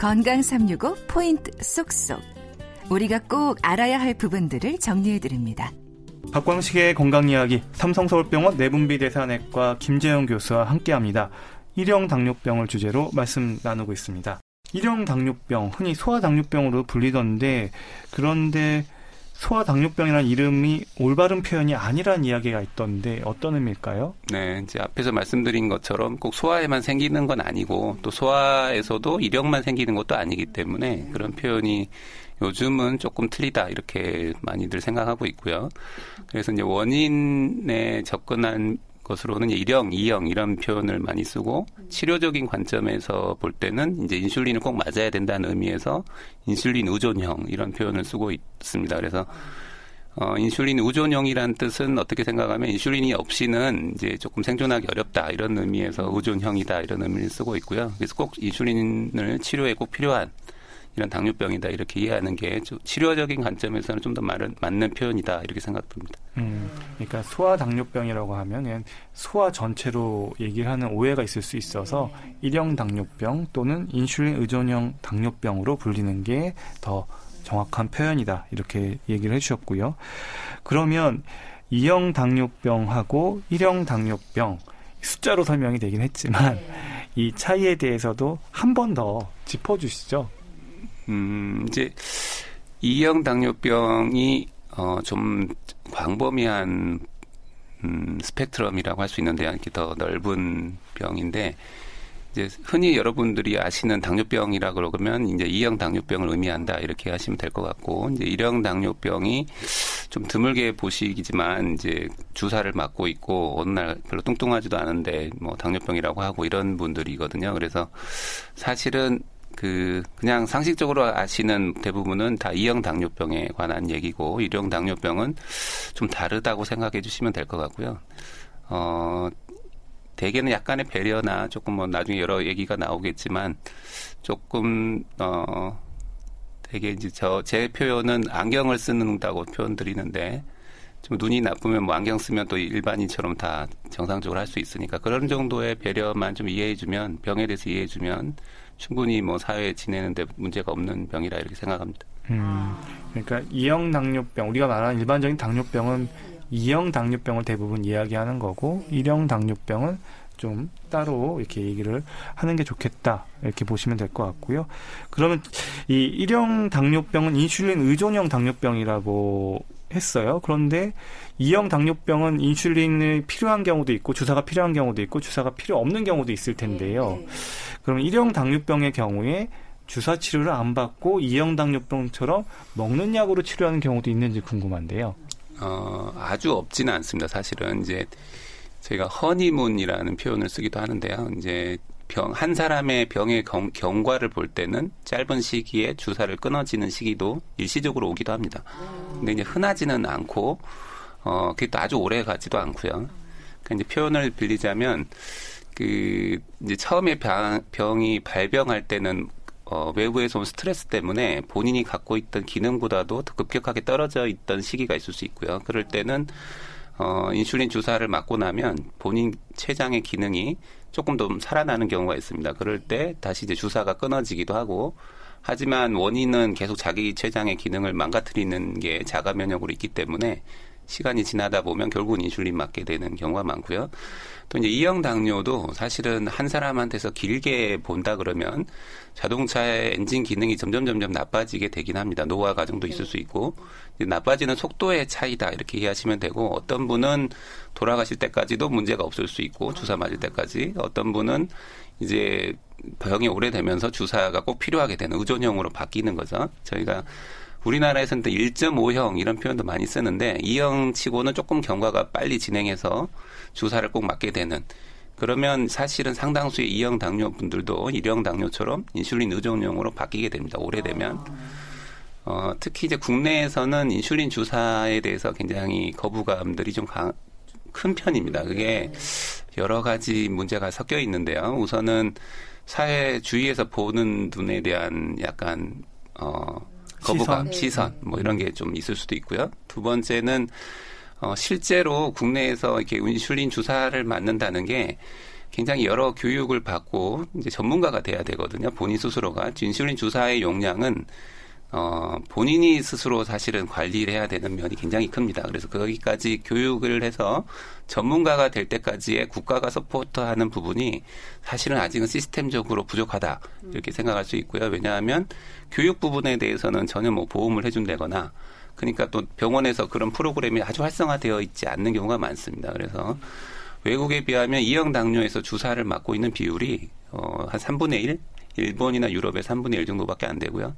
건강 365 포인트 쏙쏙. 우리가 꼭 알아야 할 부분들을 정리해 드립니다. 박광식의 건강 이야기 삼성서울병원 내분비 대사내과 김재영 교수와 함께합니다. 일형 당뇨병을 주제로 말씀 나누고 있습니다. 일형 당뇨병 흔히 소아당뇨병으로 불리던데 그런데 소아당뇨병이라는 이름이 올바른 표현이 아니란 이야기가 있던데 어떤 의미일까요? 네, 이제 앞에서 말씀드린 것처럼 꼭 소아에만 생기는 건 아니고 또 소아에서도 일형만 생기는 것도 아니기 때문에 그런 표현이 요즘은 조금 틀리다 이렇게 많이들 생각하고 있고요. 그래서 이제 원인에 접근한 것으로는 일형, 이형 이런 표현을 많이 쓰고 치료적인 관점에서 볼 때는 이제 인슐린을 꼭 맞아야 된다는 의미에서 인슐린 의존형 이런 표현을 쓰고 있습니다. 그래서 어, 인슐린 의존형이란 뜻은 어떻게 생각하면 인슐린이 없이는 이제 조금 생존하기 어렵다 이런 의미에서 의존형이다 이런 의미를 쓰고 있고요. 그래서 꼭 인슐린을 치료에 꼭 필요한 이런 당뇨병이다 이렇게 이해하는 게 치료적인 관점에서는 좀 더 맞는 표현이다 이렇게 생각됩니다. 음, 그러니까 소아 당뇨병이라고 하면 소아 전체로 얘기를 하는 오해가 있을 수 있어서 일형 당뇨병 또는 인슐린 의존형 당뇨병으로 불리는 게 더 정확한 표현이다 이렇게 얘기를 해주셨고요. 그러면 이형 당뇨병하고 일형 당뇨병 숫자로 설명이 되긴 했지만 이 차이에 대해서도 한 번 더 짚어주시죠. 음, 이제 이형 당뇨병이 어, 좀 광범위한 음, 스펙트럼이라고 할 수 있는데 이렇게 더 넓은 병인데 이제 흔히 여러분들이 아시는 당뇨병이라 그러면 이제 이형 당뇨병을 의미한다 이렇게 하시면 될 것 같고 이제 일형 당뇨병이 좀 드물게 보시기지만 이제 주사를 맞고 있고 어느 날 별로 뚱뚱하지도 않은데 뭐 당뇨병이라고 하고 이런 분들이거든요. 그래서 사실은 그 그냥 상식적으로 아시는 대부분은 다 이형 당뇨병에 관한 얘기고 일형 당뇨병은 좀 다르다고 생각해 주시면 될 것 같고요. 어 대개는 약간의 배려나 조금 뭐 나중에 여러 얘기가 나오겠지만 조금 어 되게 이제 저 제 표현은 안경을 쓰는다고 표현 드리는데 좀 눈이 나쁘면 뭐 안경 쓰면 또 일반인처럼 다 정상적으로 할 수 있으니까 그런 정도의 배려만 좀 이해해주면 병에 대해서 이해해주면 충분히 뭐 사회에 지내는데 문제가 없는 병이라 이렇게 생각합니다. 음, 그러니까 이형 당뇨병 우리가 말하는 일반적인 당뇨병은 이형 당뇨병을 대부분 이야기하는 거고 일형 당뇨병은 좀 따로 이렇게 얘기를 하는 게 좋겠다 이렇게 보시면 될 것 같고요. 그러면 이 일형 당뇨병은 인슐린 의존형 당뇨병이라고 했어요. 그런데 이형 당뇨병은 인슐린이 필요한 경우도 있고 주사가 필요한 경우도 있고 주사가 필요 없는 경우도 있을 텐데요. 네, 네. 그럼 일형 당뇨병의 경우에 주사 치료를 안 받고 이형 당뇨병처럼 먹는 약으로 치료하는 경우도 있는지 궁금한데요. 어, 아주 없지는 않습니다. 사실은 이제 저희가 허니문이라는 표현을 쓰기도 하는데요. 이제 병, 한 사람의 병의 경, 경과를 볼 때는 짧은 시기에 주사를 끊어지는 시기도 일시적으로 오기도 합니다. 근데 이제 흔하지는 않고, 어, 그게 또 아주 오래 가지도 않고요. 그러니까 이제 표현을 빌리자면, 그 이제 처음에 병, 병이 발병할 때는 어, 외부에서 온 스트레스 때문에 본인이 갖고 있던 기능보다도 더 급격하게 떨어져 있던 시기가 있을 수 있고요. 그럴 때는 어, 인슐린 주사를 맞고 나면 본인 췌장의 기능이 조금 더 살아나는 경우가 있습니다. 그럴 때 다시 이제 주사가 끊어지기도 하고 하지만 원인은 계속 자기 췌장의 기능을 망가뜨리는 게 자가 면역으로 있기 때문에 시간이 지나다 보면 결국은 인슐린 맞게 되는 경우가 많고요. 또 이제 이형 당뇨도 사실은 한 사람한테서 길게 본다 그러면 자동차의 엔진 기능이 점점 점점 나빠지게 되긴 합니다. 노화 과정도 있을 수 있고 나빠지는 속도의 차이다 이렇게 이해하시면 되고 어떤 분은 돌아가실 때까지도 문제가 없을 수 있고 주사 맞을 때까지 어떤 분은 이제 병이 오래되면서 주사가 꼭 필요하게 되는 의존형으로 바뀌는 거죠. 저희가 우리나라에서는 1.5형 이런 표현도 많이 쓰는데 2형 치고는 조금 경과가 빨리 진행해서 주사를 꼭 맞게 되는 그러면 사실은 상당수의 2형 당뇨 분들도 1형 당뇨처럼 인슐린 의존형으로 바뀌게 됩니다. 오래되면. 어, 특히 이제 국내에서는 인슐린 주사에 대해서 굉장히 거부감들이 좀 큰 편입니다. 그게 여러 가지 문제가 섞여 있는데요. 우선은 사회 주위에서 보는 눈에 대한 약간 어 거부감, 시선, 시선 뭐 이런 게 좀 있을 수도 있고요. 두 번째는 어 실제로 국내에서 이렇게 인슐린 주사를 맞는다는 게 굉장히 여러 교육을 받고 이제 전문가가 돼야 되거든요. 본인 스스로가 인슐린 주사의 용량은 어, 본인이 스스로 사실은 관리를 해야 되는 면이 굉장히 큽니다. 그래서 거기까지 교육을 해서 전문가가 될 때까지의 국가가 서포트하는 부분이 사실은 아직은 시스템적으로 부족하다. 이렇게 생각할 수 있고요. 왜냐하면 교육 부분에 대해서는 전혀 뭐 보험을 해준다거나 그러니까 또 병원에서 그런 프로그램이 아주 활성화되어 있지 않는 경우가 많습니다. 그래서 외국에 비하면 이형 당뇨에서 주사를 맞고 있는 비율이 어, 한 3분의 1? 일본이나 유럽의 3분의 1 정도밖에 안 되고요.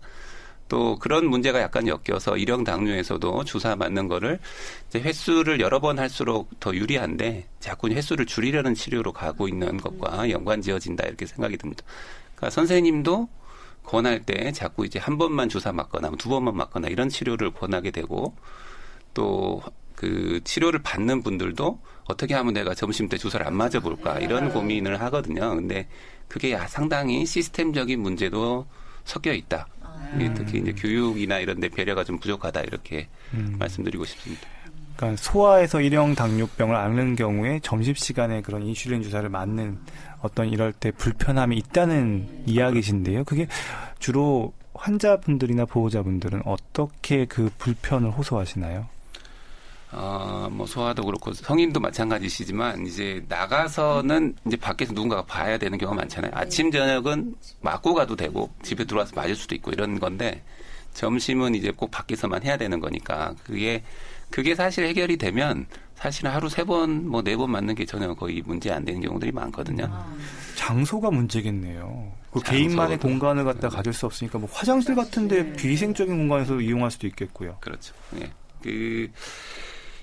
또 그런 문제가 약간 엮여서 일형 당뇨에서도 주사 맞는 거를 이제 횟수를 여러 번 할수록 더 유리한데 자꾸 횟수를 줄이려는 치료로 가고 있는 것과 연관 지어진다 이렇게 생각이 듭니다. 그러니까 선생님도 권할 때 자꾸 이제 한 번만 주사 맞거나 두 번만 맞거나 이런 치료를 권하게 되고 또 그 치료를 받는 분들도 어떻게 하면 내가 점심 때 주사를 안 맞아 볼까 이런 고민을 하거든요. 근데 그게 상당히 시스템적인 문제도 섞여 있다. 음. 특히 이제 교육이나 이런 데 배려가 좀 부족하다 이렇게 음. 말씀드리고 싶습니다. 그러니까 소아에서 일형 당뇨병을 앓는 경우에 점심시간에 그런 인슐린 주사를 맞는 어떤 이럴 때 불편함이 있다는 이야기신데요. 그게 주로 환자분들이나 보호자분들은 어떻게 그 불편을 호소하시나요? 어, 뭐 소아도 그렇고 성인도 마찬가지시지만 이제 나가서는 이제 밖에서 누군가가 봐야 되는 경우가 많잖아요. 아침 저녁은 맞고 가도 되고 집에 들어와서 맞을 수도 있고 이런 건데 점심은 이제 꼭 밖에서만 해야 되는 거니까 그게 그게 사실 해결이 되면 사실은 하루 세 번, 뭐 네 번 맞는 게 전혀 거의 문제 안 되는 경우들이 많거든요. 아. 장소가 문제겠네요. 그 개인만의 공간을 갖다 가질 수 없으니까 뭐 화장실 같은데 네. 비위생적인 공간에서 이용할 수도 있겠고요. 그렇죠. 예. 그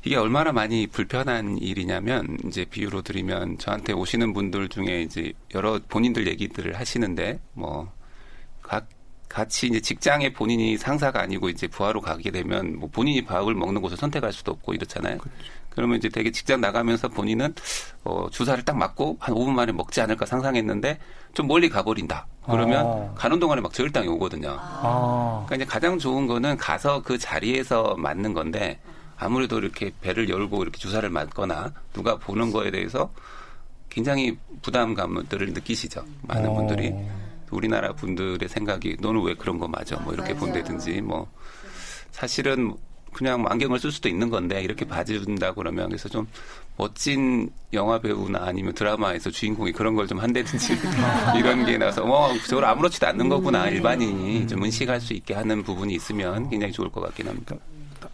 이게 얼마나 많이 불편한 일이냐면 이제 비유로 드리면 저한테 오시는 분들 중에 이제 여러 본인들 얘기들을 하시는데 뭐 각 같이 이제 직장에 본인이 상사가 아니고 이제 부하로 가게 되면 뭐 본인이 밥을 먹는 곳을 선택할 수도 없고 이렇잖아요. 그렇죠. 그러면 이제 되게 직장 나가면서 본인은 어 주사를 딱 맞고 한 5분 만에 먹지 않을까 상상했는데 좀 멀리 가버린다. 그러면 아. 가는 동안에 막 저혈당이 오거든요. 아. 그러니까 이제 가장 좋은 거는 가서 그 자리에서 맞는 건데 아무래도 이렇게 배를 열고 이렇게 주사를 맞거나 누가 보는 거에 대해서 굉장히 부담감들을 느끼시죠. 많은 어. 분들이. 우리나라 분들의 생각이 너는 왜 그런 거 맞아? 뭐 이렇게 맞아. 본다든지 뭐 사실은 그냥 뭐 안경을 쓸 수도 있는 건데 이렇게 봐준다 그러면 그래서 좀 멋진 영화 배우나 아니면 드라마에서 주인공이 그런 걸 좀 한다든지 이런 게 나서 뭐 저걸 아무렇지도 않는 거구나 음. 일반인이 좀 인식할 수 있게 하는 부분이 있으면 굉장히 좋을 것 같긴 합니다.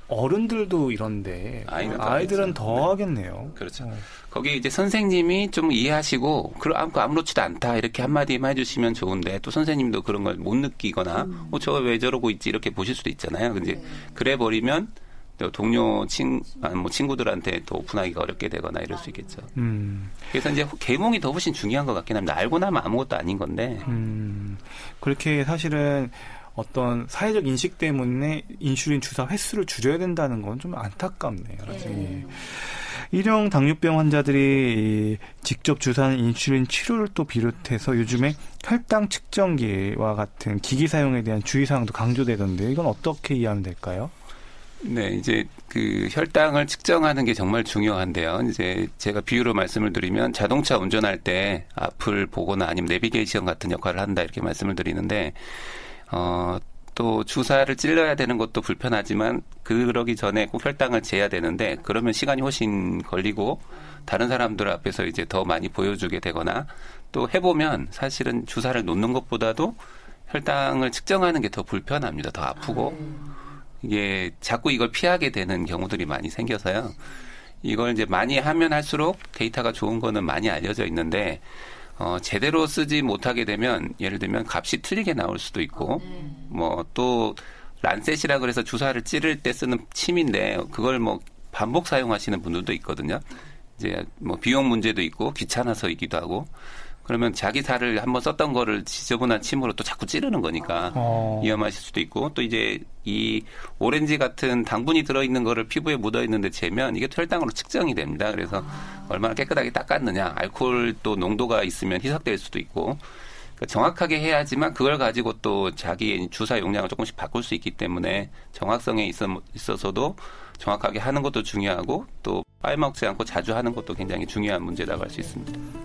어른들도 이런데 아이는 아이들은 더 하겠네요. 그렇죠. 어. 거기 이제 선생님이 좀 이해하시고 그럼 아무렇지도 않다 이렇게 한마디만 해주시면 좋은데 또 선생님도 그런 걸 못 느끼거나 음. 어, 저거 왜 저러고 있지 이렇게 보실 수도 있잖아요. 근데 네. 그래 버리면 동료 친, 아니 뭐 친구들한테 또 오픈하기가 어렵게 되거나 이럴 수 있겠죠. 음. 그래서 이제 계몽이 더 훨씬 중요한 것 같긴 합니다. 알고 나면 아무것도 아닌 건데. 음. 그렇게 사실은 어떤 사회적 인식 때문에 인슐린 주사 횟수를 줄여야 된다는 건 좀 안타깝네요. 네. 일형 당뇨병 환자들이 직접 주사하는 인슐린 치료를 또 비롯해서 요즘에 혈당 측정기와 같은 기기 사용에 대한 주의사항도 강조되던데 이건 어떻게 이해하면 될까요? 네, 이제 그 혈당을 측정하는 게 정말 중요한데요. 이제 제가 비유로 말씀을 드리면 자동차 운전할 때 앞을 보거나 아니면 내비게이션 같은 역할을 한다 이렇게 말씀을 드리는데 어, 또 주사를 찔러야 되는 것도 불편하지만 그러기 전에 꼭 혈당을 재야 되는데 그러면 시간이 훨씬 걸리고 다른 사람들 앞에서 이제 더 많이 보여주게 되거나 또 해보면 사실은 주사를 놓는 것보다도 혈당을 측정하는 게 더 불편합니다. 더 아프고 이게 자꾸 이걸 피하게 되는 경우들이 많이 생겨서요. 이걸 이제 많이 하면 할수록 데이터가 좋은 거는 많이 알려져 있는데 어, 제대로 쓰지 못하게 되면 예를 들면 값이 틀리게 나올 수도 있고 아, 네. 뭐또 란셋이라 그래서 주사를 찌를 때 쓰는 침인데 그걸 뭐 반복 사용하시는 분들도 있거든요. 이제 뭐 비용 문제도 있고 귀찮아서이기도 하고 그러면 자기 살을 한번 썼던 거를 지저분한 침으로 또 자꾸 찌르는 거니까 어. 위험하실 수도 있고 또 이제 이 오렌지 같은 당분이 들어있는 거를 피부에 묻어 있는데 재면 이게 혈당으로 측정이 됩니다. 그래서 아. 얼마나 깨끗하게 닦았느냐, 알코올 또 농도가 있으면 희석될 수도 있고 그러니까 정확하게 해야지만 그걸 가지고 또 자기 주사 용량을 조금씩 바꿀 수 있기 때문에 정확성에 있어, 있어서도 정확하게 하는 것도 중요하고 또 빨먹지 않고 자주 하는 것도 굉장히 중요한 문제라고 할 수 있습니다.